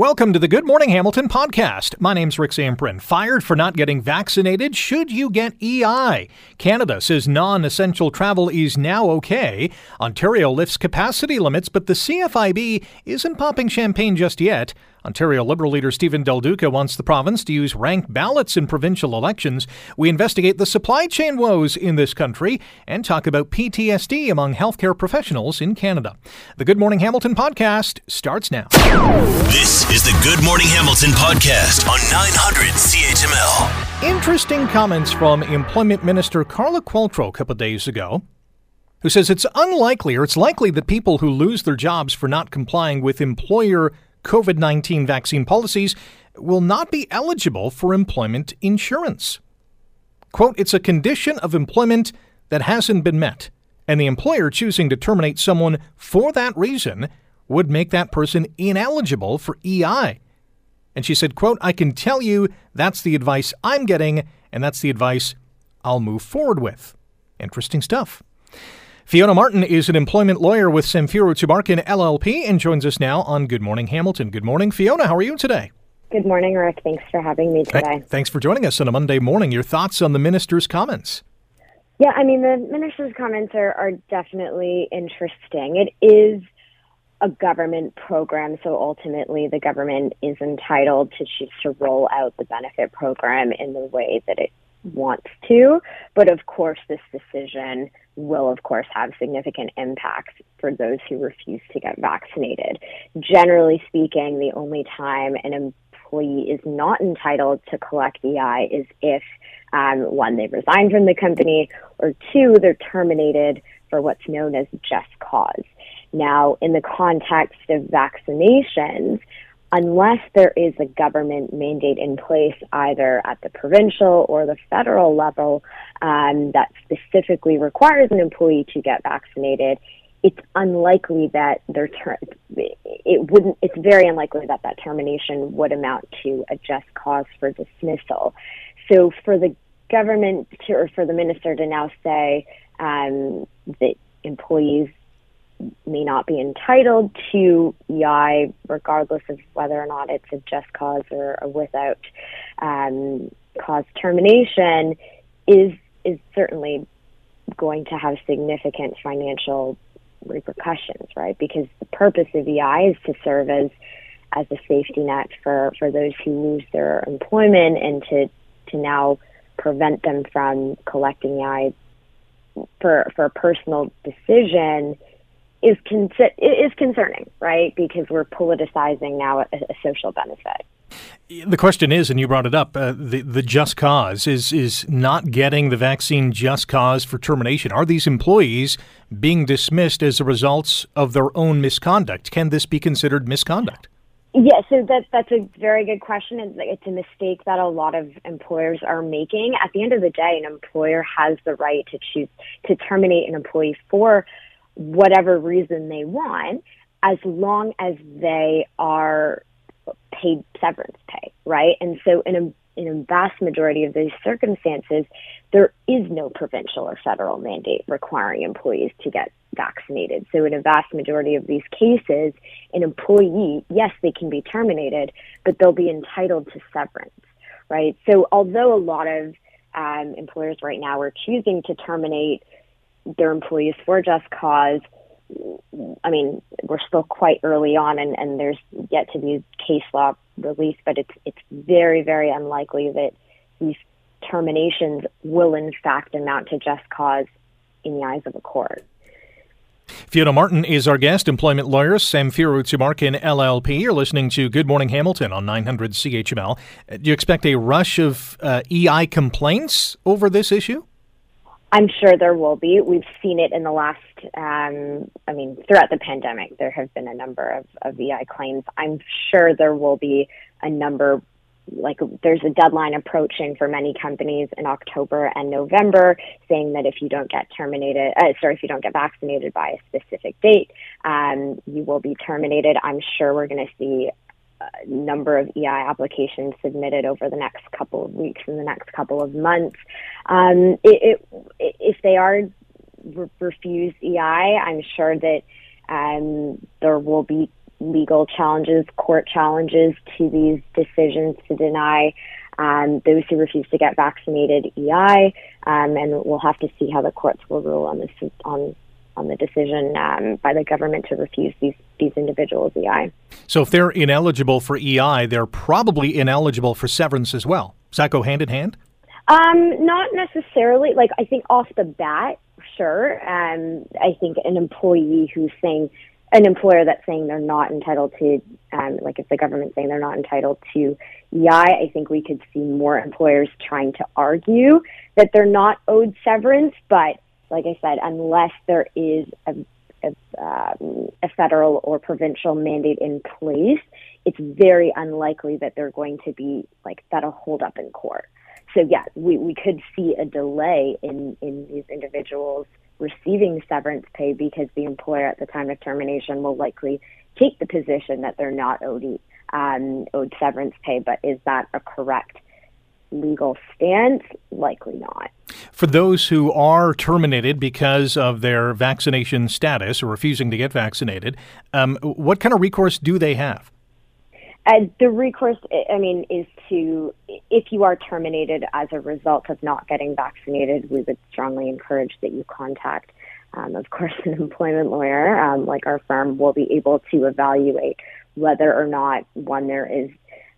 Welcome to the Good Morning Hamilton podcast. My name's Rick Zamperin. Fired for not getting vaccinated? Should you get EI? Canada says non essential travel is now okay. Ontario lifts capacity limits, but the CFIB isn't popping champagne just yet. Ontario Liberal leader Stephen Del Duca wants the province to use ranked ballots in provincial elections. We investigate the supply chain woes in this country and talk about PTSD among healthcare professionals in Canada. The Good Morning Hamilton podcast starts now. This is the Good Morning Hamilton podcast on 900 CHML. Interesting comments from Employment Minister Carla Qualtrough a couple days ago who says it's unlikely or it's likely that people who lose their jobs for not complying with employer COVID 19 vaccine policies will not be eligible for employment insurance. Quote, it's a condition of employment that hasn't been met, and the employer choosing to terminate someone for that reason would make that person ineligible for EI. And she said, quote, I can tell you that's the advice I'm getting, and that's the advice I'll move forward with. Interesting stuff. Fiona Martin is an employment lawyer with Samfiru Tumarkin LLP and joins us now on Good Morning Hamilton. Good morning, Fiona. How are you today? Good morning, Rick. Thanks for having me today. Thanks for joining us on a Monday morning. Your thoughts on the minister's comments? Yeah, I mean, the minister's comments are, are definitely interesting. It is a government program, so ultimately the government is entitled to choose to roll out the benefit program in the way that it wants to. But of course, this decision will, of course, have significant impacts for those who refuse to get vaccinated. Generally speaking, the only time an employee is not entitled to collect EI is if, um, one, they resign from the company, or two, they're terminated for what's known as just cause. Now, in the context of vaccinations, unless there is a government mandate in place either at the provincial or the federal level um, that specifically requires an employee to get vaccinated, it's unlikely that their ter- it wouldn't. It's very unlikely that that termination would amount to a just cause for dismissal. So for the government to, or for the minister to now say um, that employees may not be entitled to EI, regardless of whether or not it's a just cause or a without um, cause termination, is is certainly going to have significant financial repercussions, right? Because the purpose of EI is to serve as as a safety net for, for those who lose their employment and to to now prevent them from collecting EI for for a personal decision is con- is concerning, right? Because we're politicizing now a, a, social benefit. The question is, and you brought it up, uh, the the just cause is is not getting the vaccine just cause for termination. Are these employees being dismissed as a result of their own misconduct? Can this be considered misconduct? Yeah, so that that's a very good question. It's, it's a mistake that a lot of employers are making. At the end of the day, an employer has the right to choose to terminate an employee for whatever reason they want, as long as they are paid severance pay, right? And so in a in a vast majority of these circumstances, there is no provincial or federal mandate requiring employees to get vaccinated. So in a vast majority of these cases, an employee, yes, they can be terminated, but they'll be entitled to severance, right? So although a lot of um, employers right now are choosing to terminate their employees for just cause. I mean, we're still quite early on, and, and there's yet to be case law released, but it's it's very very unlikely that these terminations will in fact amount to just cause in the eyes of a court. Fiona Martin is our guest, employment lawyer, Samfiru Tumarkin LLP. You're listening to Good Morning Hamilton on 900 CHML. Do you expect a rush of uh, EI complaints over this issue? I'm sure there will be. We've seen it in the last, um, I mean, throughout the pandemic, there have been a number of, of claims. I'm sure there will be a number, like there's a deadline approaching for many companies in October and November saying that if you don't get terminated, uh, sorry, if you don't get vaccinated by a specific date, um, you will be terminated. I'm sure we're going to see number of EI applications submitted over the next couple of weeks and the next couple of months. Um, it, it, if they are re- refused EI, I'm sure that um, there will be legal challenges, court challenges to these decisions to deny um, those who refuse to get vaccinated EI, um, and we'll have to see how the courts will rule on this on on the decision um, by the government to refuse these these individuals EI. So, if they're ineligible for EI, they're probably ineligible for severance as well. Does that go hand in hand? Um, not necessarily. Like I think off the bat, sure. Um, I think an employee who's saying an employer that's saying they're not entitled to, um, like if the government's saying they're not entitled to EI, I think we could see more employers trying to argue that they're not owed severance. But like I said, unless there is a, a, um, a federal or provincial mandate in place, it's very unlikely that they're going to be like that'll hold up in court. So yeah, we, we could see a delay in, in these individuals receiving severance pay because the employer at the time of termination will likely take the position that they're not owed, um, owed severance pay. But is that a correct legal stance? Likely not. For those who are terminated because of their vaccination status or refusing to get vaccinated, um, what kind of recourse do they have? Uh, the recourse, I mean, is to, if you are terminated as a result of not getting vaccinated, we would strongly encourage that you contact, um, of course, an employment lawyer, um, like our firm, will be able to evaluate whether or not, one, there is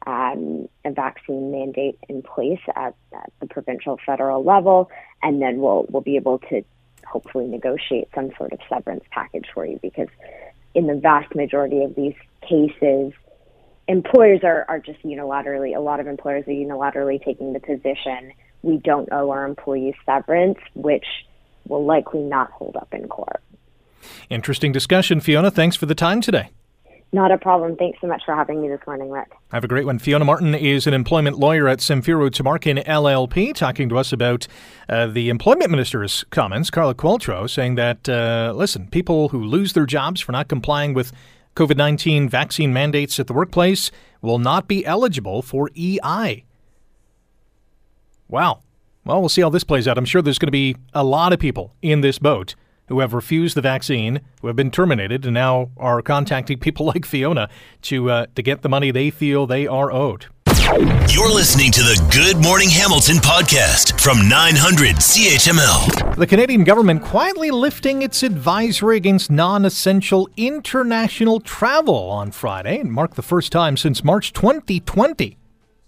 um, a vaccine mandate in place at, at the provincial federal level, and then we'll, we'll be able to hopefully negotiate some sort of severance package for you because in the vast majority of these cases, employers are, are just unilaterally, a lot of employers are unilaterally taking the position we don't owe our employees severance, which will likely not hold up in court. Interesting discussion, Fiona. Thanks for the time today. Not a problem. Thanks so much for having me this morning, Rick. Have a great one. Fiona Martin is an employment lawyer at Samfiru Tumarkin LLP, talking to us about uh, the employment minister's comments, Carla Qualtrough, saying that, uh, listen, people who lose their jobs for not complying with COVID 19 vaccine mandates at the workplace will not be eligible for EI. Wow. Well, we'll see how this plays out. I'm sure there's going to be a lot of people in this boat who have refused the vaccine, who have been terminated, and now are contacting people like Fiona to uh, to get the money they feel they are owed. You're listening to the Good Morning Hamilton podcast from 900 CHML. The Canadian government quietly lifting its advisory against non essential international travel on Friday and marked the first time since March 2020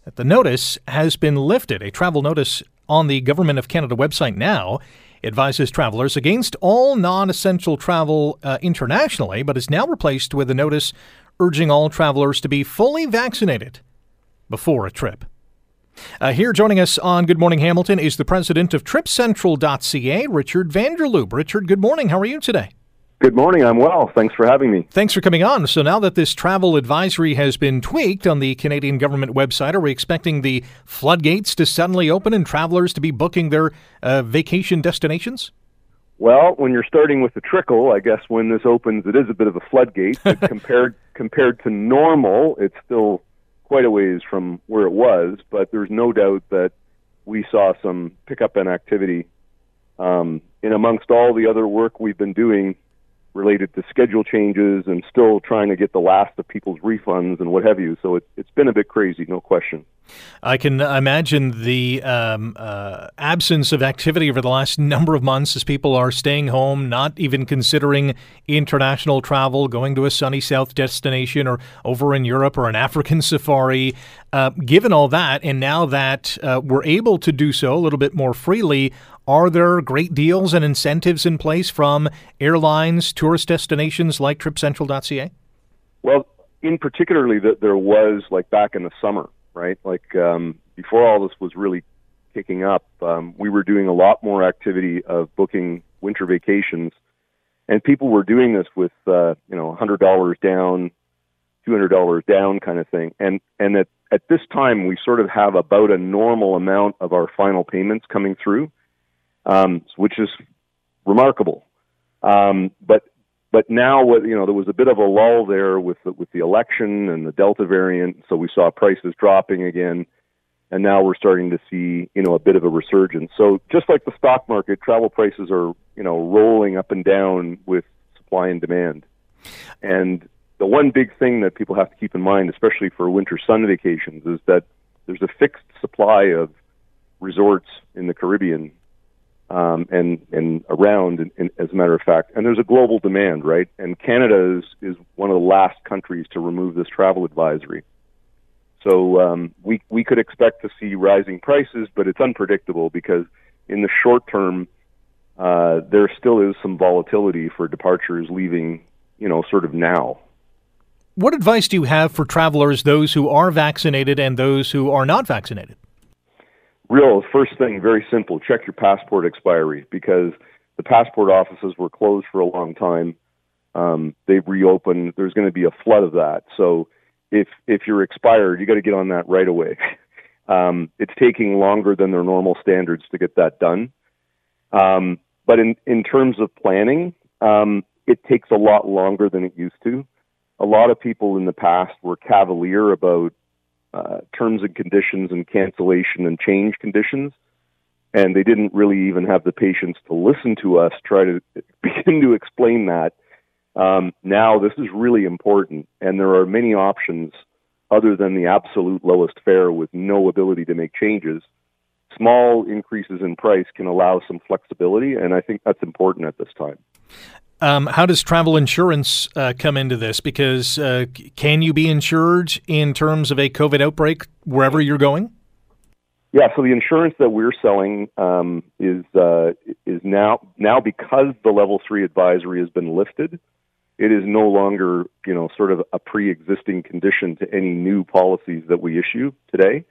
that the notice has been lifted. A travel notice on the Government of Canada website now advises travelers against all non essential travel uh, internationally, but is now replaced with a notice urging all travelers to be fully vaccinated before a trip. Uh, here joining us on Good Morning Hamilton is the president of TripCentral.ca, Richard Vanderlubbe. Richard, good morning. How are you today? Good morning. I'm well. Thanks for having me. Thanks for coming on. So now that this travel advisory has been tweaked on the Canadian government website, are we expecting the floodgates to suddenly open and travelers to be booking their uh, vacation destinations? Well, when you're starting with a trickle, I guess when this opens, it is a bit of a floodgate. compared compared to normal, it's still quite a ways from where it was, but there's no doubt that we saw some pickup in activity. Um, in amongst all the other work we've been doing related to schedule changes and still trying to get the last of people's refunds and what have you. So it, it's been a bit crazy, no question. I can imagine the um, uh, absence of activity over the last number of months as people are staying home, not even considering international travel, going to a sunny south destination or over in Europe or an African safari. Uh, given all that, and now that uh, we're able to do so a little bit more freely, are there great deals and incentives in place from airlines, tourist destinations like TripCentral.ca? Well, in particularly that there was like back in the summer, right? Like um, before all this was really kicking up, um, we were doing a lot more activity of booking winter vacations, and people were doing this with uh, you know hundred dollars down, two hundred dollars down kind of thing. And and at at this time we sort of have about a normal amount of our final payments coming through um, which is remarkable. Um, but but now, what you know, there was a bit of a lull there with the, with the election and the Delta variant, so we saw prices dropping again, and now we're starting to see you know a bit of a resurgence. So just like the stock market, travel prices are you know rolling up and down with supply and demand, and the one big thing that people have to keep in mind, especially for winter sun vacations, is that there's a fixed supply of resorts in the Caribbean um, and and around, as a matter of fact. And there's a global demand, right? And Canada is is one of the last countries to remove this travel advisory. So um, we we could expect to see rising prices, but it's unpredictable because in the short term, uh, there still is some volatility for departures leaving, you know, sort of now. What advice do you have for travelers, those who are vaccinated and those who are not vaccinated? Real first thing, very simple. Check your passport expiry because the passport offices were closed for a long time. Um, they've reopened. There's going to be a flood of that. So if if you're expired, you got to get on that right away. um, it's taking longer than their normal standards to get that done. Um, but in in terms of planning, um, it takes a lot longer than it used to a lot of people in the past were cavalier about uh, terms and conditions and cancellation and change conditions, and they didn't really even have the patience to listen to us try to begin to explain that. Um, now this is really important, and there are many options other than the absolute lowest fare with no ability to make changes. Small increases in price can allow some flexibility, and I think that's important at this time. Um, how does travel insurance uh, come into this? Because uh, can you be insured in terms of a COVID outbreak wherever you're going? Yeah, so the insurance that we're selling um, is uh, is now now because the level three advisory has been lifted. It is no longer you know sort of a pre-existing condition to any new policies that we issue today,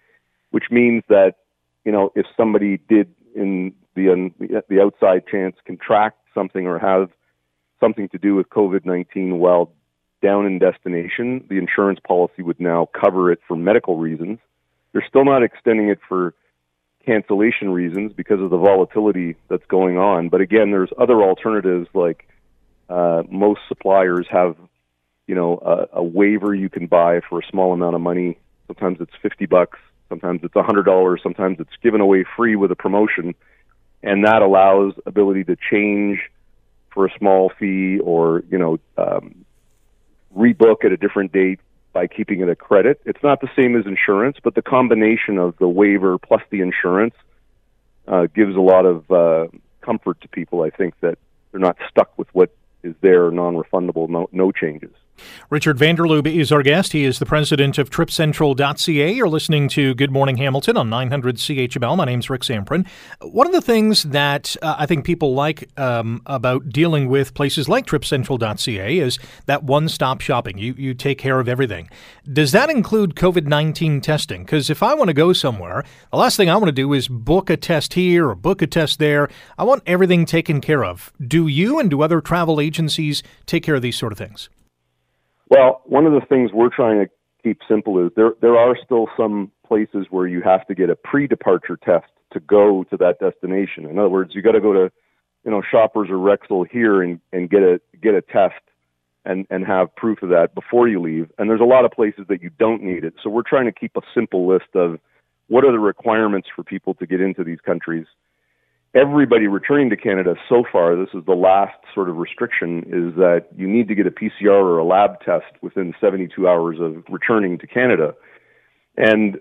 which means that you know if somebody did in the the outside chance contract something or have something to do with COVID 19 while down in destination, the insurance policy would now cover it for medical reasons. They're still not extending it for cancellation reasons because of the volatility that's going on. But again, there's other alternatives like uh, most suppliers have, you know, a, a waiver you can buy for a small amount of money. Sometimes it's 50 bucks, sometimes it's $100, sometimes it's given away free with a promotion. And that allows ability to change for a small fee or, you know, um, rebook at a different date by keeping it a credit. It's not the same as insurance, but the combination of the waiver plus the insurance uh, gives a lot of uh, comfort to people. I think that they're not stuck with what is there non-refundable, no, no changes. Richard Vanderlubbe is our guest. He is the president of TripCentral.ca. You're listening to Good Morning Hamilton on 900 CHML. My name's Rick Zamperin. One of the things that uh, I think people like um, about dealing with places like TripCentral.ca is that one-stop shopping. You you take care of everything. Does that include COVID-19 testing? Because if I want to go somewhere, the last thing I want to do is book a test here or book a test there. I want everything taken care of. Do you and do other travel agencies take care of these sort of things? Well, one of the things we're trying to keep simple is there there are still some places where you have to get a pre-departure test to go to that destination. In other words, you got to go to you know Shoppers or Rexall here and and get a get a test and and have proof of that before you leave. And there's a lot of places that you don't need it. So we're trying to keep a simple list of what are the requirements for people to get into these countries everybody returning to Canada so far, this is the last sort of restriction, is that you need to get a PCR or a lab test within 72 hours of returning to Canada. And,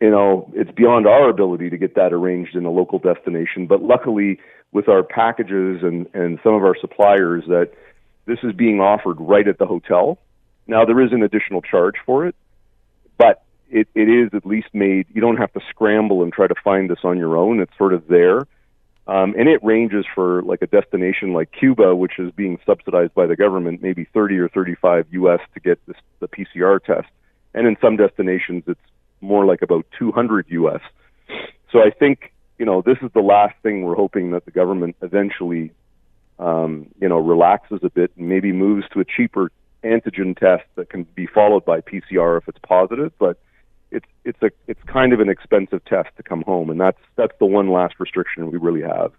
you know, it's beyond our ability to get that arranged in a local destination. But luckily, with our packages and, and some of our suppliers, that this is being offered right at the hotel. Now, there is an additional charge for it, but it, it is at least made, you don't have to scramble and try to find this on your own. It's sort of there um, and it ranges for like a destination like Cuba, which is being subsidized by the government, maybe 30 or 35 US to get this, the PCR test. And in some destinations, it's more like about 200 US. So I think, you know, this is the last thing we're hoping that the government eventually, um, you know, relaxes a bit and maybe moves to a cheaper antigen test that can be followed by PCR if it's positive. But it's it's a it's kind of an expensive test to come home, and that's that's the one last restriction we really have.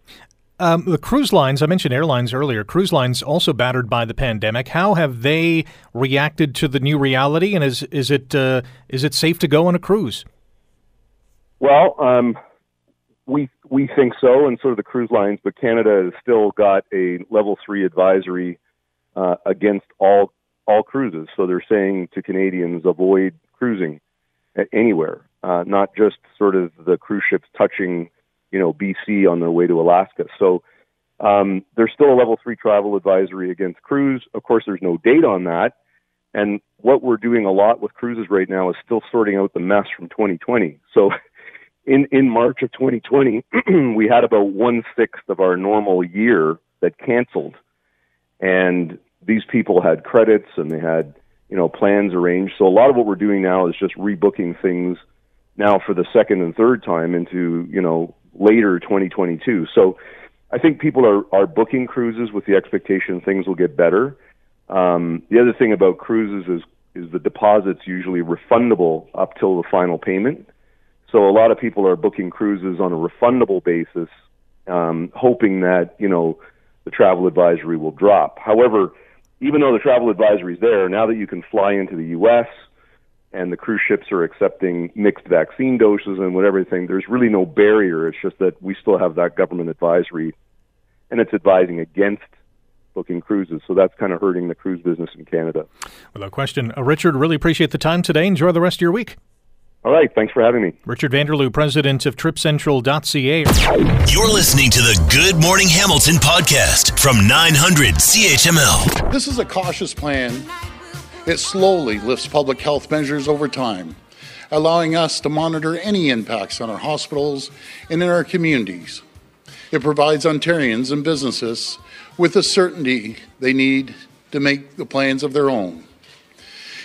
Um, the cruise lines, I mentioned airlines earlier. Cruise lines also battered by the pandemic. How have they reacted to the new reality, and is is it uh, is it safe to go on a cruise? Well, um, we we think so, and so do the cruise lines. But Canada has still got a level three advisory uh, against all all cruises. So they're saying to Canadians, avoid cruising anywhere, uh, not just sort of the cruise ships touching, you know, BC on their way to Alaska. So um, there's still a level three travel advisory against cruise. Of course, there's no date on that. And what we're doing a lot with cruises right now is still sorting out the mess from 2020. So in, in March of 2020, we had about one sixth of our normal year that canceled. And these people had credits and they had, you know, plans arranged. So a lot of what we're doing now is just rebooking things now for the second and third time into, you know, later 2022. So I think people are, are booking cruises with the expectation things will get better. Um, the other thing about cruises is is the deposits usually refundable up till the final payment. So a lot of people are booking cruises on a refundable basis, um, hoping that you know the travel advisory will drop. However, even though the travel advisory is there, now that you can fly into the U.S. and the cruise ships are accepting mixed vaccine doses and whatever thing, there's really no barrier. It's just that we still have that government advisory, and it's advising against booking cruises. So that's kind of hurting the cruise business in Canada. Without question. Uh, Richard, really appreciate the time today. Enjoy the rest of your week. All right. Thanks for having me. Richard Vanderlubbe, president of TripCentral.ca. You're listening to the Good Morning Hamilton podcast from 900 CHML. This is a cautious plan. It slowly lifts public health measures over time, allowing us to monitor any impacts on our hospitals and in our communities. It provides Ontarians and businesses with the certainty they need to make the plans of their own.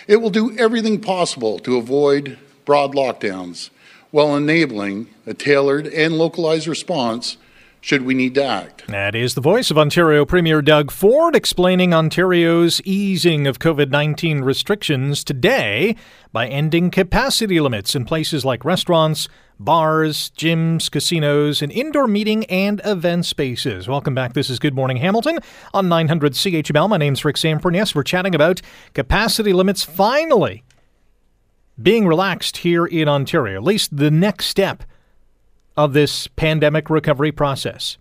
It will do everything possible to avoid broad lockdowns while enabling a tailored and localized response should we need to act. That is the voice of Ontario Premier Doug Ford explaining Ontario's easing of COVID 19 restrictions today by ending capacity limits in places like restaurants, bars, gyms, casinos, and indoor meeting and event spaces. Welcome back. This is Good Morning Hamilton on 900 CHML. My name's Rick Zamperin. Yes, we're chatting about capacity limits finally being relaxed here in Ontario, at least the next step of this pandemic recovery process.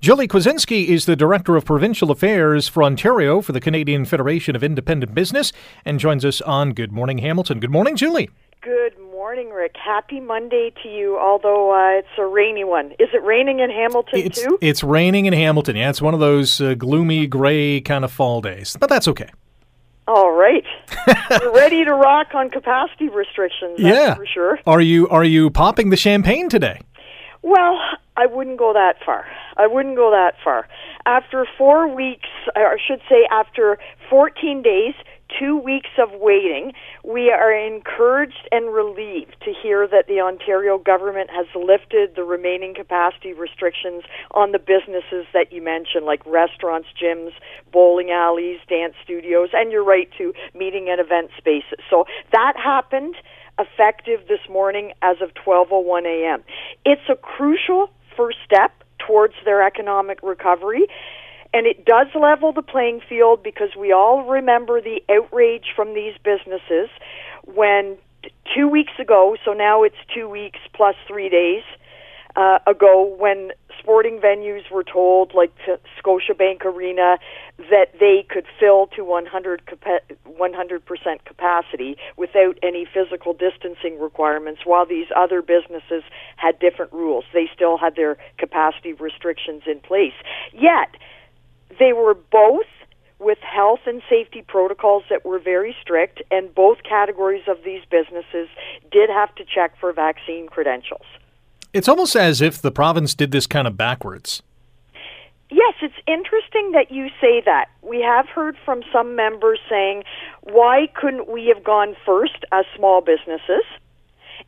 Julie Kwiatkowski is the Director of Provincial Affairs for Ontario for the Canadian Federation of Independent Business and joins us on Good Morning Hamilton. Good morning, Julie. Good morning, Rick. Happy Monday to you, although uh, it's a rainy one. Is it raining in Hamilton it's, too? It's raining in Hamilton. Yeah, it's one of those uh, gloomy, gray kind of fall days, but that's okay. All right. We're ready to rock on capacity restrictions. yeah, for sure. Are you are you popping the champagne today? Well, I wouldn't go that far. I wouldn't go that far. After four weeks, or I should say, after 14 days, two weeks of waiting, we are encouraged and relieved to hear that the Ontario government has lifted the remaining capacity restrictions on the businesses that you mentioned, like restaurants, gyms, bowling alleys, dance studios, and you're right to meeting and event spaces. So that happened effective this morning as of 12:01 a.m. It's a crucial first step towards their economic recovery and it does level the playing field because we all remember the outrage from these businesses when two weeks ago, so now it's two weeks plus three days uh, ago, when sporting venues were told, like Scotiabank Arena, that they could fill to 100 percent capacity without any physical distancing requirements, while these other businesses had different rules. They still had their capacity restrictions in place. Yet they were both with health and safety protocols that were very strict, and both categories of these businesses did have to check for vaccine credentials. It's almost as if the province did this kind of backwards. Yes, it's interesting that you say that. We have heard from some members saying, why couldn't we have gone first as small businesses?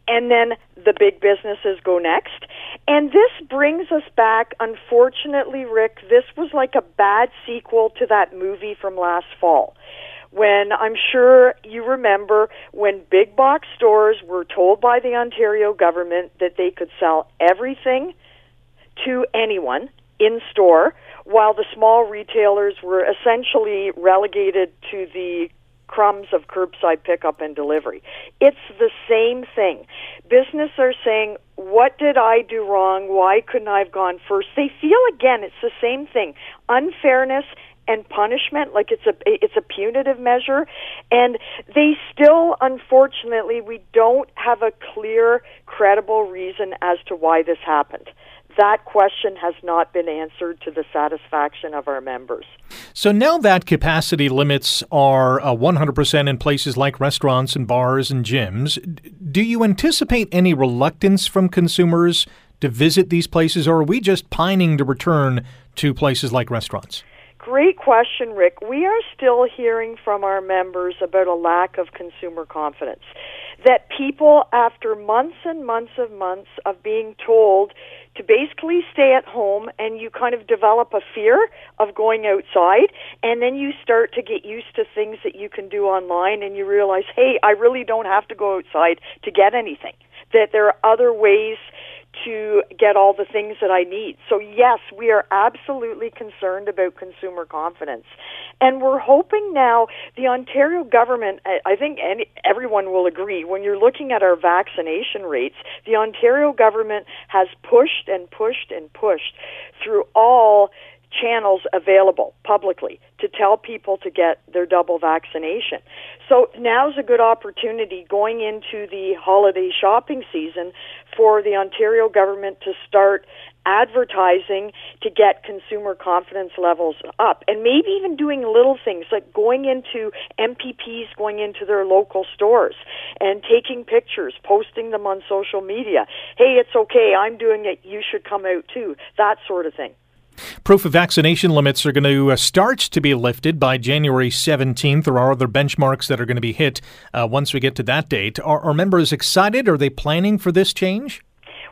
And then the big businesses go next. And this brings us back, unfortunately, Rick, this was like a bad sequel to that movie from last fall. When I'm sure you remember when big box stores were told by the Ontario government that they could sell everything to anyone in store, while the small retailers were essentially relegated to the crumbs of curbside pickup and delivery. It's the same thing. Business are saying, What did I do wrong? Why couldn't I have gone first? They feel again it's the same thing unfairness and punishment, like it's a it's a punitive measure, and they still, unfortunately, we don't have a clear, credible reason as to why this happened that question has not been answered to the satisfaction of our members. So now that capacity limits are uh, 100% in places like restaurants and bars and gyms, do you anticipate any reluctance from consumers to visit these places, or are we just pining to return to places like restaurants? Great question, Rick. We are still hearing from our members about a lack of consumer confidence. That people, after months and months of months of being told to basically stay at home and you kind of develop a fear of going outside and then you start to get used to things that you can do online and you realize, hey, I really don't have to go outside to get anything. That there are other ways to get all the things that I need. So yes, we are absolutely concerned about consumer confidence. And we're hoping now the Ontario government, I think any, everyone will agree, when you're looking at our vaccination rates, the Ontario government has pushed and pushed and pushed through all channels available publicly to tell people to get their double vaccination. So now's a good opportunity going into the holiday shopping season for the Ontario government to start advertising to get consumer confidence levels up and maybe even doing little things like going into MPPs going into their local stores and taking pictures posting them on social media. Hey it's okay. I'm doing it. You should come out too. That sort of thing Proof of vaccination limits are going to uh, start to be lifted by January 17th. There are other benchmarks that are going to be hit uh, once we get to that date. Are, are members excited? Are they planning for this change?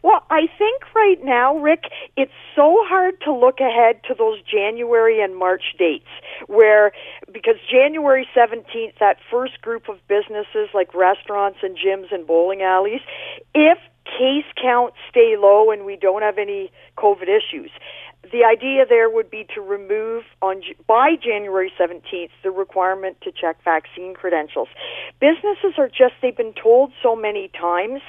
Well, I think right now, Rick, it's so hard to look ahead to those January and March dates where, because January 17th, that first group of businesses like restaurants and gyms and bowling alleys, if case counts stay low and we don't have any COVID issues, the idea there would be to remove on by January 17th the requirement to check vaccine credentials. Businesses are just they've been told so many times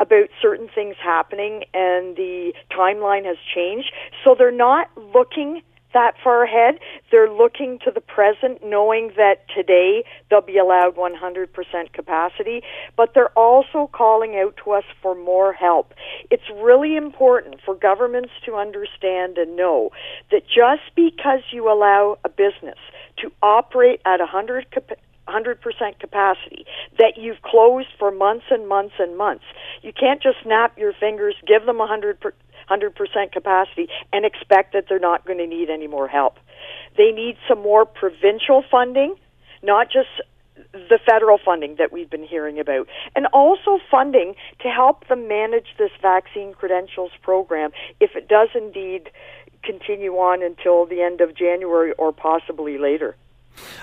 about certain things happening and the timeline has changed so they're not looking that far ahead. They're looking to the present, knowing that today they'll be allowed 100% capacity, but they're also calling out to us for more help. It's really important for governments to understand and know that just because you allow a business to operate at 100 100% capacity that you've closed for months and months and months. You can't just snap your fingers, give them 100 100% capacity and expect that they're not going to need any more help. They need some more provincial funding, not just the federal funding that we've been hearing about, and also funding to help them manage this vaccine credentials program if it does indeed continue on until the end of January or possibly later.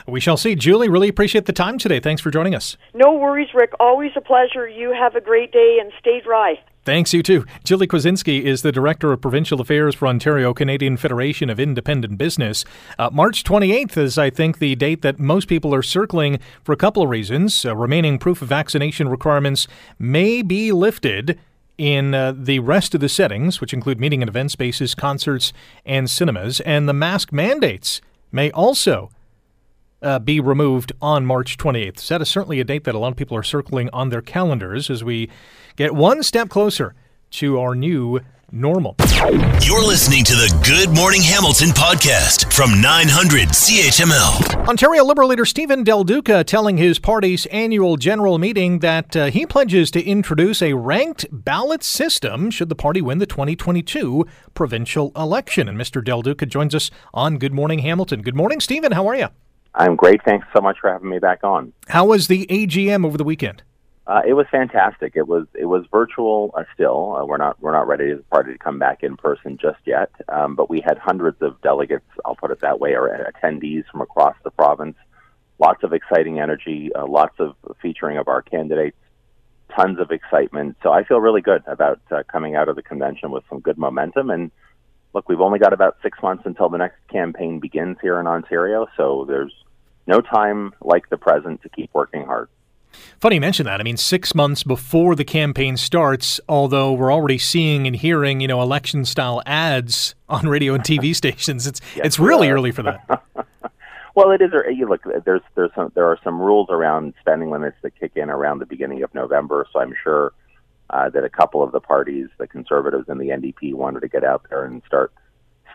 We shall see. Julie, really appreciate the time today. Thanks for joining us. No worries, Rick. Always a pleasure. You have a great day and stay dry. Thanks, you too. Julie Kwiatkowski is the Director of Provincial Affairs for Ontario Canadian Federation of Independent Business. Uh, March 28th is, I think, the date that most people are circling for a couple of reasons. Uh, remaining proof of vaccination requirements may be lifted in uh, the rest of the settings, which include meeting and event spaces, concerts, and cinemas, and the mask mandates may also uh, be removed on March 28th. So that is certainly a date that a lot of people are circling on their calendars as we get one step closer to our new normal. You're listening to the Good Morning Hamilton podcast from 900 CHML. Ontario Liberal leader Stephen Del Duca telling his party's annual general meeting that uh, he pledges to introduce a ranked ballot system should the party win the 2022 provincial election. And Mr. Del Duca joins us on Good Morning Hamilton. Good morning, Stephen. How are you? I'm great. Thanks so much for having me back on. How was the AGM over the weekend? Uh, it was fantastic. It was it was virtual uh, still. Uh, we're not we're not ready as a party to come back in person just yet. Um, but we had hundreds of delegates. I'll put it that way, or attendees from across the province. Lots of exciting energy. Uh, lots of featuring of our candidates. Tons of excitement. So I feel really good about uh, coming out of the convention with some good momentum and look, we've only got about six months until the next campaign begins here in Ontario, so there's no time like the present to keep working hard. Funny you mention that. I mean, six months before the campaign starts, although we're already seeing and hearing, you know, election style ads on radio and TV stations, it's yes, it's really early for that. Well, it is. You look, there's there's some there are some rules around spending limits that kick in around the beginning of November. So I'm sure uh, that a couple of the parties, the Conservatives and the NDP, wanted to get out there and start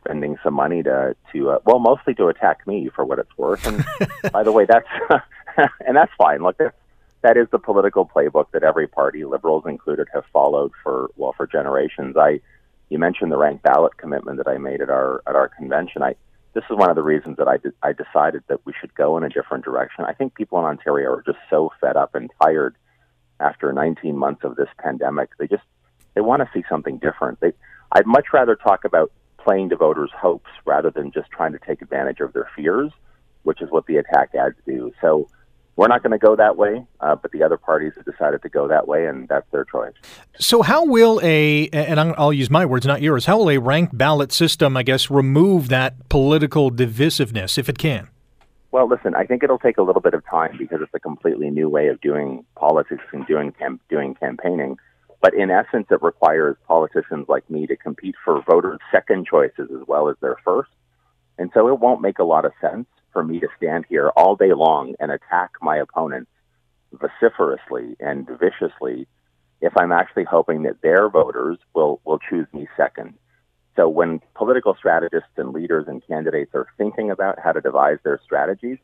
spending some money to to uh, well, mostly to attack me for what it's worth. And by the way, that's and that's fine. Look, that, that is the political playbook that every party, Liberals included, have followed for well for generations. I you mentioned the ranked ballot commitment that I made at our at our convention. I this is one of the reasons that I did, I decided that we should go in a different direction. I think people in Ontario are just so fed up and tired after 19 months of this pandemic. They just they want to see something different. They I'd much rather talk about playing to voters' hopes rather than just trying to take advantage of their fears, which is what the attack ads do. So we're not going to go that way, uh, but the other parties have decided to go that way, and that's their choice. So, how will a, and I'll use my words, not yours, how will a ranked ballot system, I guess, remove that political divisiveness, if it can? Well, listen, I think it'll take a little bit of time because it's a completely new way of doing politics and doing cam- doing campaigning. But in essence, it requires politicians like me to compete for voters' second choices as well as their first. And so it won't make a lot of sense for me to stand here all day long and attack my opponents vociferously and viciously if I'm actually hoping that their voters will, will choose me second. So when political strategists and leaders and candidates are thinking about how to devise their strategies,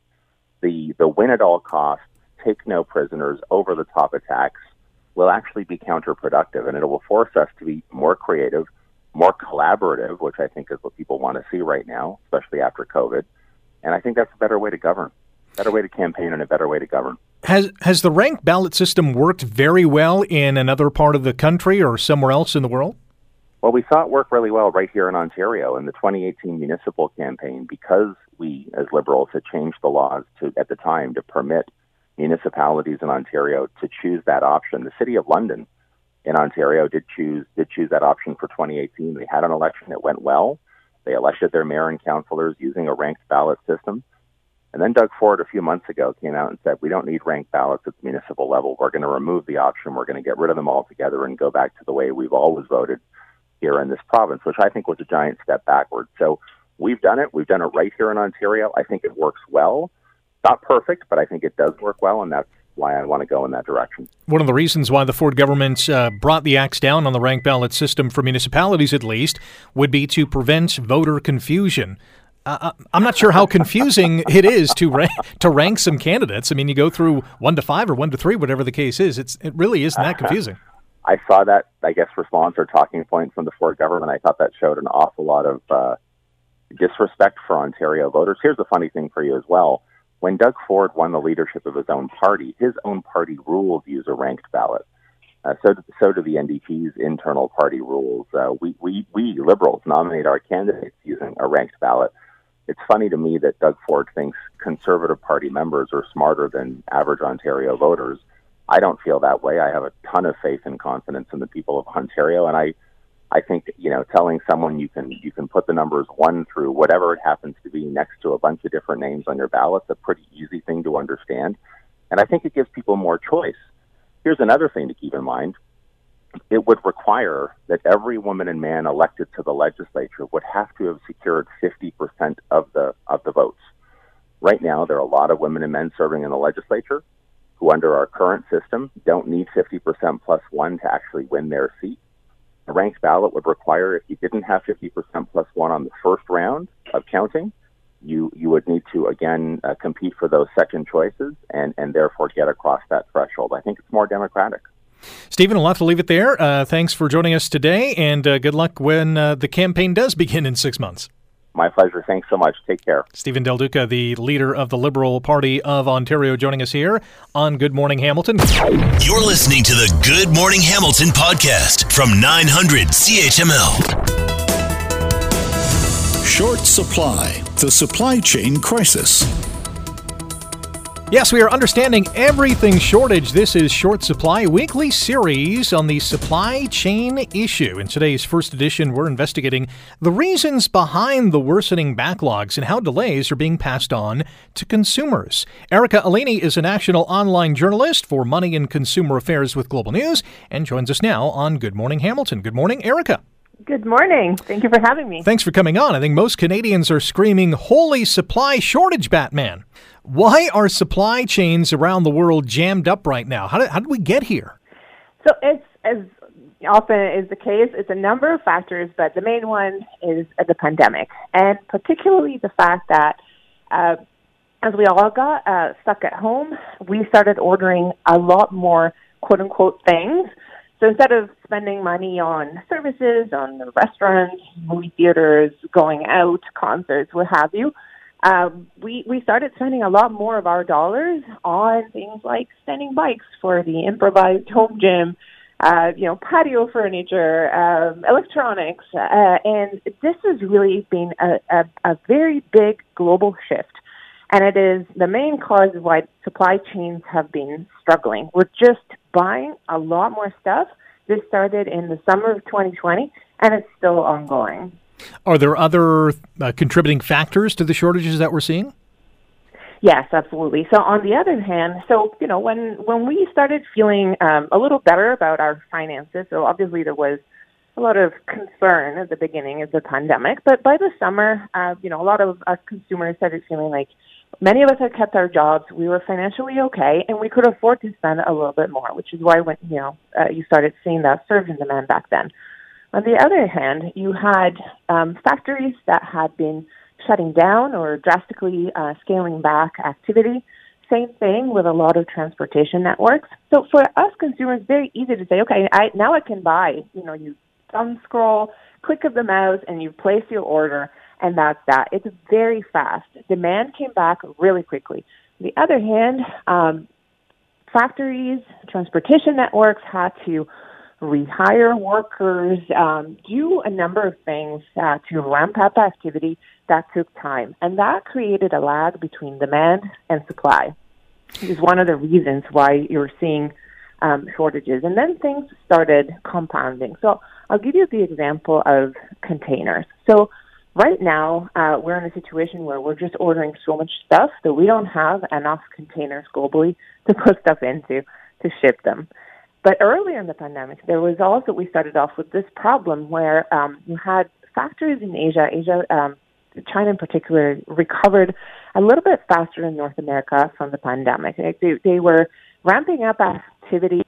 the, the win at all costs, take no prisoners, over the top attacks will actually be counterproductive and it will force us to be more creative, more collaborative, which I think is what people want to see right now, especially after COVID, and I think that's a better way to govern, better way to campaign, and a better way to govern. Has has the ranked ballot system worked very well in another part of the country or somewhere else in the world? Well, we saw it work really well right here in Ontario in the 2018 municipal campaign because we, as Liberals, had changed the laws to at the time to permit municipalities in Ontario to choose that option. The City of London in Ontario did choose did choose that option for 2018. They had an election; it went well. They elected their mayor and councilors using a ranked ballot system. And then Doug Ford, a few months ago, came out and said, We don't need ranked ballots at the municipal level. We're going to remove the option. We're going to get rid of them altogether and go back to the way we've always voted here in this province, which I think was a giant step backward. So we've done it. We've done it right here in Ontario. I think it works well. Not perfect, but I think it does work well, and that's why I want to go in that direction. One of the reasons why the Ford government uh, brought the axe down on the rank ballot system for municipalities, at least, would be to prevent voter confusion. Uh, uh I'm not sure how confusing it is to rank, to rank some candidates. I mean, you go through one to five or one to three, whatever the case is. It's it really isn't that confusing. I saw that, I guess, response or talking point from the Ford government. I thought that showed an awful lot of uh, disrespect for Ontario voters. Here's the funny thing for you as well when Doug Ford won the leadership of his own party, his own party rules use a ranked ballot. Uh, so, so do the NDP's internal party rules. Uh, we, we, we liberals nominate our candidates using a ranked ballot. It's funny to me that Doug Ford thinks Conservative Party members are smarter than average Ontario voters. I don't feel that way. I have a ton of faith and confidence in the people of Ontario, and I I think you know telling someone you can you can put the numbers one through whatever it happens to be next to a bunch of different names on your ballot is a pretty easy thing to understand, and I think it gives people more choice. Here's another thing to keep in mind: it would require that every woman and man elected to the legislature would have to have secured 50% of the of the votes. Right now, there are a lot of women and men serving in the legislature who, under our current system, don't need 50% plus one to actually win their seat a ranked ballot would require if you didn't have 50% plus one on the first round of counting, you you would need to again uh, compete for those second choices and and therefore get across that threshold. I think it's more democratic. Stephen, we'll have to leave it there. Uh, thanks for joining us today, and uh, good luck when uh, the campaign does begin in six months. My pleasure. Thanks so much. Take care. Stephen Del Duca, the leader of the Liberal Party of Ontario, joining us here on Good Morning Hamilton. You're listening to the Good Morning Hamilton podcast from 900 CHML. Short supply, the supply chain crisis. Yes, we are understanding everything shortage. This is Short Supply weekly series on the supply chain issue. In today's first edition, we're investigating the reasons behind the worsening backlogs and how delays are being passed on to consumers. Erica Alini is a national online journalist for money and consumer affairs with Global News and joins us now on Good Morning Hamilton. Good morning, Erica. Good morning. Thank you for having me. Thanks for coming on. I think most Canadians are screaming, Holy supply shortage, Batman. Why are supply chains around the world jammed up right now? How did, how did we get here? So it's as often is the case, it's a number of factors, but the main one is the pandemic, and particularly the fact that uh, as we all got uh, stuck at home, we started ordering a lot more quote unquote things. So instead of spending money on services, on restaurants, movie theaters, going out, concerts, what have you, um, we we started spending a lot more of our dollars on things like standing bikes for the improvised home gym, uh, you know, patio furniture, um, electronics, uh, and this has really been a, a, a very big global shift. And it is the main cause of why supply chains have been struggling. We're just buying a lot more stuff. This started in the summer of 2020, and it's still ongoing. Are there other uh, contributing factors to the shortages that we're seeing? Yes, absolutely. So on the other hand, so you know when when we started feeling um, a little better about our finances, so obviously there was a lot of concern at the beginning of the pandemic, but by the summer, uh, you know, a lot of us consumers started feeling like many of us had kept our jobs, we were financially okay, and we could afford to spend a little bit more, which is why when you know uh, you started seeing that surge in demand back then. On the other hand, you had um, factories that had been shutting down or drastically uh, scaling back activity. Same thing with a lot of transportation networks. So for us consumers, very easy to say, okay, I, now I can buy. You know, you thumb scroll, click of the mouse, and you place your order, and that's that. It's very fast. Demand came back really quickly. On the other hand, um, factories, transportation networks had to rehire workers, um, do a number of things uh, to ramp up activity that took time. And that created a lag between demand and supply. It is one of the reasons why you're seeing um, shortages. And then things started compounding. So I'll give you the example of containers. So right now, uh, we're in a situation where we're just ordering so much stuff that we don't have enough containers globally to put stuff into to ship them. But earlier in the pandemic, there was also, we started off with this problem where um, you had factories in Asia, Asia, um, China in particular, recovered a little bit faster than North America from the pandemic. They, they were ramping up activity,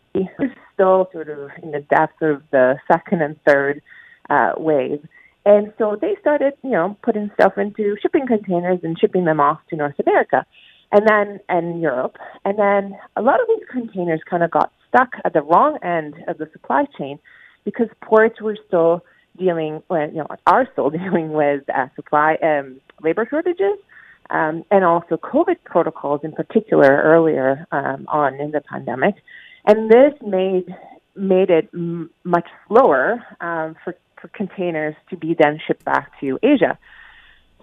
still sort of in the depths of the second and third uh, wave. And so they started, you know, putting stuff into shipping containers and shipping them off to North America and then and Europe. And then a lot of these containers kind of got stuck at the wrong end of the supply chain because ports were still dealing with, you know, are still dealing with uh, supply um, labor shortages. Um, and also COVID protocols in particular earlier um, on in the pandemic, and this made made it m- much slower um, for for containers to be then shipped back to Asia.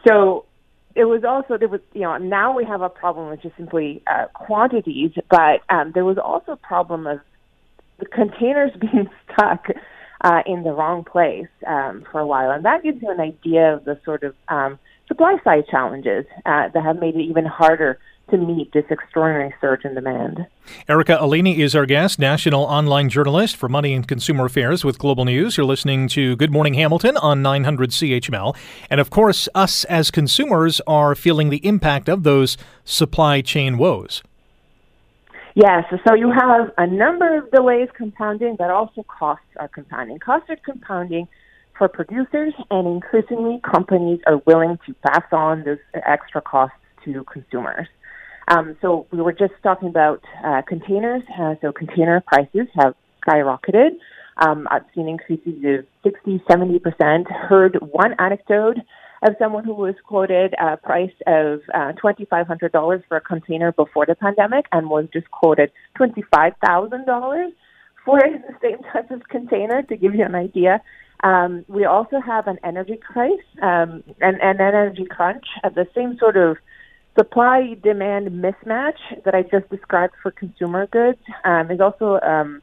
So it was also there was you know now we have a problem with just simply uh, quantities, but um, there was also a problem of the containers being stuck uh, in the wrong place um, for a while, and that gives you an idea of the sort of um, supply side challenges uh, that have made it even harder to meet this extraordinary surge in demand. Erica Alini is our guest, national online journalist for Money and Consumer Affairs with Global News. You're listening to Good Morning Hamilton on 900 CHML. And of course, us as consumers are feeling the impact of those supply chain woes. Yes, so you have a number of delays compounding, but also costs are compounding. Costs are compounding for producers, and increasingly companies are willing to pass on those extra costs to consumers. Um, so we were just talking about uh, containers. Uh, so container prices have skyrocketed. Um, I've seen increases of 60, 70%. Heard one anecdote of someone who was quoted a price of uh, $2,500 for a container before the pandemic and was just quoted $25,000 for the same type of container to give you an idea. Um, we also have an energy crisis um, and an energy crunch at the same sort of supply demand mismatch that I just described for consumer goods um, is also um,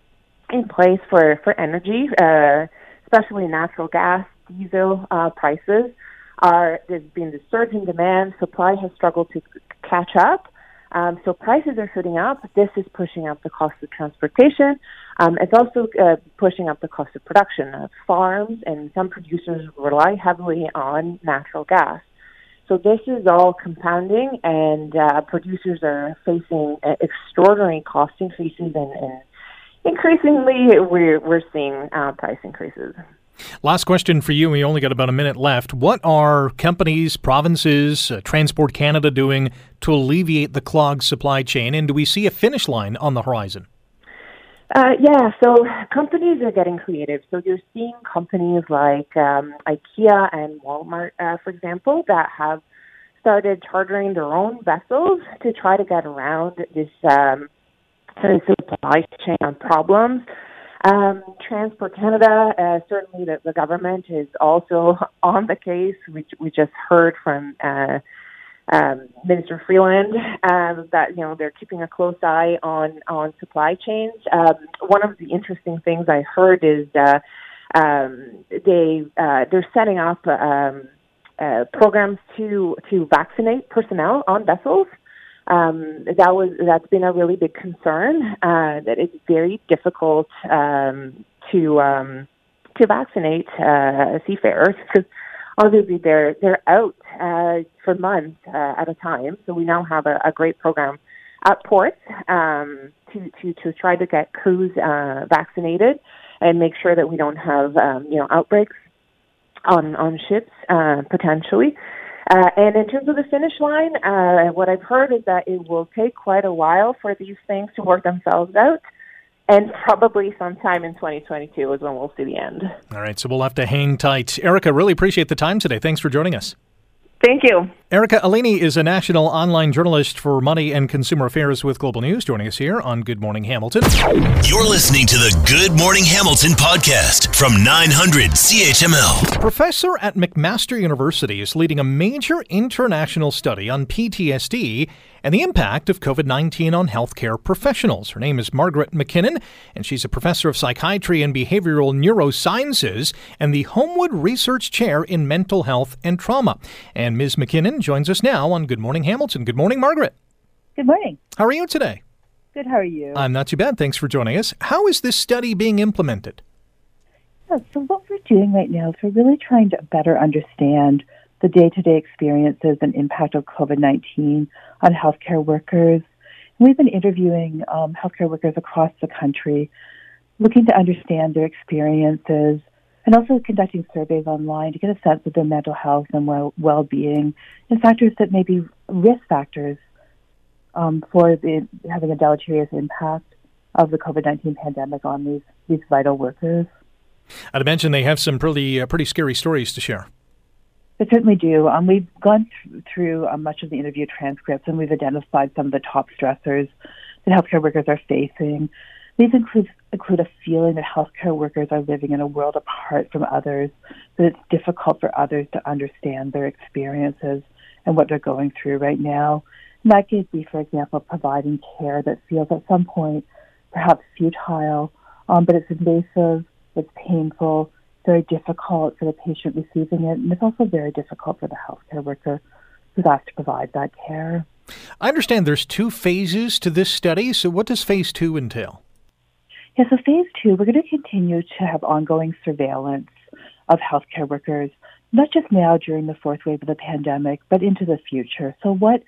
in place for, for energy, uh, especially natural gas, diesel uh, prices. Are, there's been the surge in demand, supply has struggled to catch up. Um, so prices are shooting up. This is pushing up the cost of transportation. Um, it's also uh, pushing up the cost of production. Uh, farms and some producers rely heavily on natural gas. So this is all compounding, and uh, producers are facing uh, extraordinary cost increases, and, and increasingly we're we're seeing uh, price increases. Last question for you. We only got about a minute left. What are companies, provinces, uh, Transport Canada doing to alleviate the clogged supply chain? And do we see a finish line on the horizon? Uh, yeah, so companies are getting creative. So you're seeing companies like um, IKEA and Walmart, uh, for example, that have started chartering their own vessels to try to get around this um, supply chain problems. Um, Transport Canada, uh, certainly the, the government is also on the case. We just heard from uh, um, Minister Freeland um, that you know they're keeping a close eye on on supply chains. Um, one of the interesting things I heard is uh, um, they uh, they're setting up um, uh, programs to to vaccinate personnel on vessels um, that was that's been a really big concern. Uh, that it's very difficult um, to um, to vaccinate uh, seafarers obviously they're they're out uh, for months uh, at a time. So we now have a, a great program at ports um, to, to to try to get crews uh, vaccinated and make sure that we don't have um, you know outbreaks on on ships uh, potentially. Uh, and in terms of the finish line, uh, what I've heard is that it will take quite a while for these things to work themselves out. And probably sometime in 2022 is when we'll see the end. All right, so we'll have to hang tight. Erica, really appreciate the time today. Thanks for joining us. Thank you. Erica Alini is a national online journalist for money and consumer affairs with Global News, joining us here on Good Morning Hamilton. You're listening to the Good Morning Hamilton podcast from 900 CHML. Professor at McMaster University is leading a major international study on PTSD and the impact of COVID 19 on healthcare professionals. Her name is Margaret McKinnon, and she's a professor of psychiatry and behavioral neurosciences and the Homewood Research Chair in Mental Health and Trauma. And Ms. McKinnon joins us now on Good Morning Hamilton. Good morning, Margaret. Good morning. How are you today? Good. How are you? I'm not too bad. Thanks for joining us. How is this study being implemented? Yeah, so, what we're doing right now is we're really trying to better understand the day to day experiences and impact of COVID 19 on healthcare workers. We've been interviewing um, healthcare workers across the country, looking to understand their experiences and also conducting surveys online to get a sense of their mental health and well being and factors that may be risk factors um, for the, having a deleterious impact of the COVID 19 pandemic on these, these vital workers. I'd imagine they have some pretty, uh, pretty scary stories to share. They certainly do. Um, we've gone th- through uh, much of the interview transcripts and we've identified some of the top stressors that healthcare workers are facing. These include, include a feeling that healthcare workers are living in a world apart from others, that it's difficult for others to understand their experiences and what they're going through right now. And that could be, for example, providing care that feels at some point perhaps futile, um, but it's invasive, it's painful, very difficult for the patient receiving it, and it's also very difficult for the healthcare worker who's asked to provide that care. I understand there's two phases to this study, so what does phase two entail? Yeah, so phase two, we're going to continue to have ongoing surveillance of healthcare workers, not just now during the fourth wave of the pandemic, but into the future. So what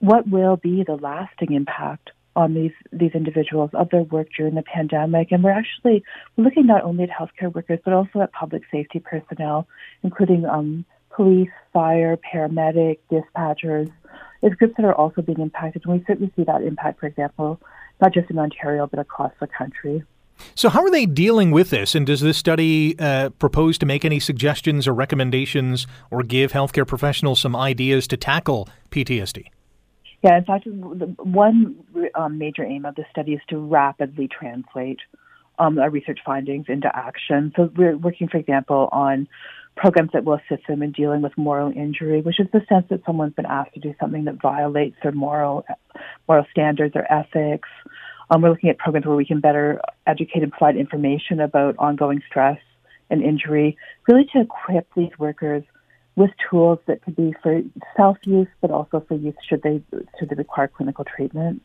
what will be the lasting impact on these these individuals of their work during the pandemic. And we're actually looking not only at healthcare workers but also at public safety personnel, including um, police, fire, paramedic, dispatchers. It's groups that are also being impacted, and we certainly see that impact, for example, not just in Ontario but across the country. So, how are they dealing with this? And does this study uh, propose to make any suggestions or recommendations or give healthcare professionals some ideas to tackle PTSD? Yeah, in fact, one um, major aim of the study is to rapidly translate um, our research findings into action. So we're working, for example, on programs that will assist them in dealing with moral injury, which is the sense that someone's been asked to do something that violates their moral moral standards or ethics. Um, we're looking at programs where we can better educate and provide information about ongoing stress and injury, really to equip these workers with tools that could be for self use, but also for use should they should they require clinical treatment.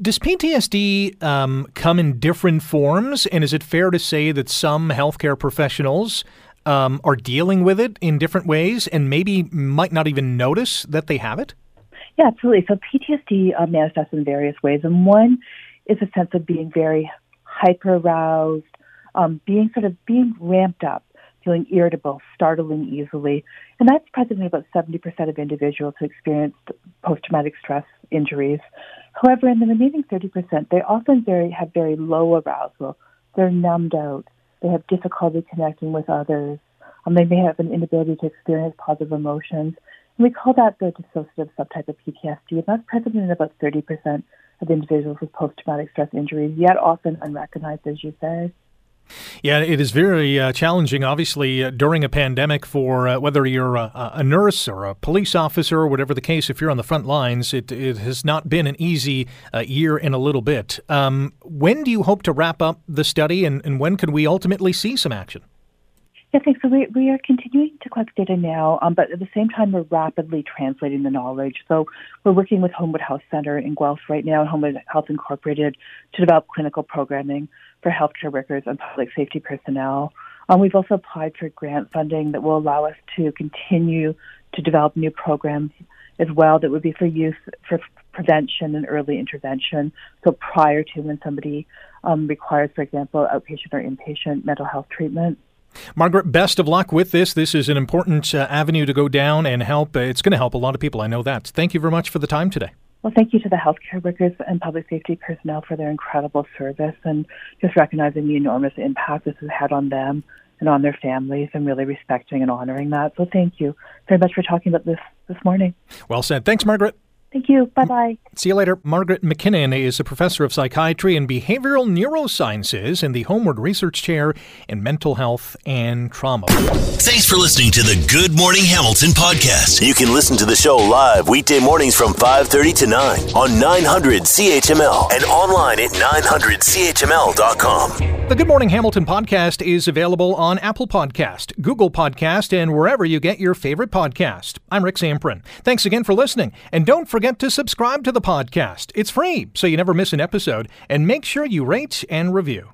Does PTSD um, come in different forms? And is it fair to say that some healthcare professionals um, are dealing with it in different ways and maybe might not even notice that they have it? Yeah, absolutely. So PTSD uh, manifests in various ways. And one is a sense of being very hyper aroused, um, being sort of being ramped up, feeling irritable, startling easily. And that's present in about 70% of individuals who experience post traumatic stress injuries. However, in the remaining 30%, they often very, have very low arousal. They're numbed out. They have difficulty connecting with others. Um, they may have an inability to experience positive emotions. And we call that the dissociative subtype of PTSD. And that's present in about 30% of individuals with post traumatic stress injuries, yet often unrecognized, as you say. Yeah, it is very uh, challenging, obviously, uh, during a pandemic for uh, whether you're a, a, nurse or a police officer or whatever the case, if you're on the front lines, it, it has not been an easy uh, year in a little bit. Um, when do you hope to wrap up the study and, and when can we ultimately see some action? Yeah, thanks. So we, we are continuing to collect data now, um, but at the same time, we're rapidly translating the knowledge. So we're working with Homewood Health Center in Guelph right now and Homewood Health Incorporated to develop clinical programming for healthcare workers and public safety personnel. Um, we've also applied for grant funding that will allow us to continue to develop new programs as well that would be for use for prevention and early intervention. So prior to when somebody um, requires, for example, outpatient or inpatient mental health treatment. Margaret, best of luck with this. This is an important uh, avenue to go down and help. It's going to help a lot of people. I know that. Thank you very much for the time today. Well, thank you to the healthcare workers and public safety personnel for their incredible service and just recognizing the enormous impact this has had on them and on their families and really respecting and honoring that. So thank you very much for talking about this this morning. Well said. Thanks, Margaret. Thank you. Bye bye. See you later. Margaret McKinnon is a professor of psychiatry and behavioral neurosciences in the Homewood Research Chair in Mental Health and Trauma. Thanks for listening to the Good Morning Hamilton podcast. You can listen to the show live weekday mornings from 5:30 to 9 on 900 CHML and online at 900CHML.com. The Good Morning Hamilton podcast is available on Apple Podcast, Google Podcast, and wherever you get your favorite podcast. I'm Rick Zamperin. Thanks again for listening, and don't forget forget to subscribe to the podcast. It's free, so you never miss an episode, and make sure you rate and review.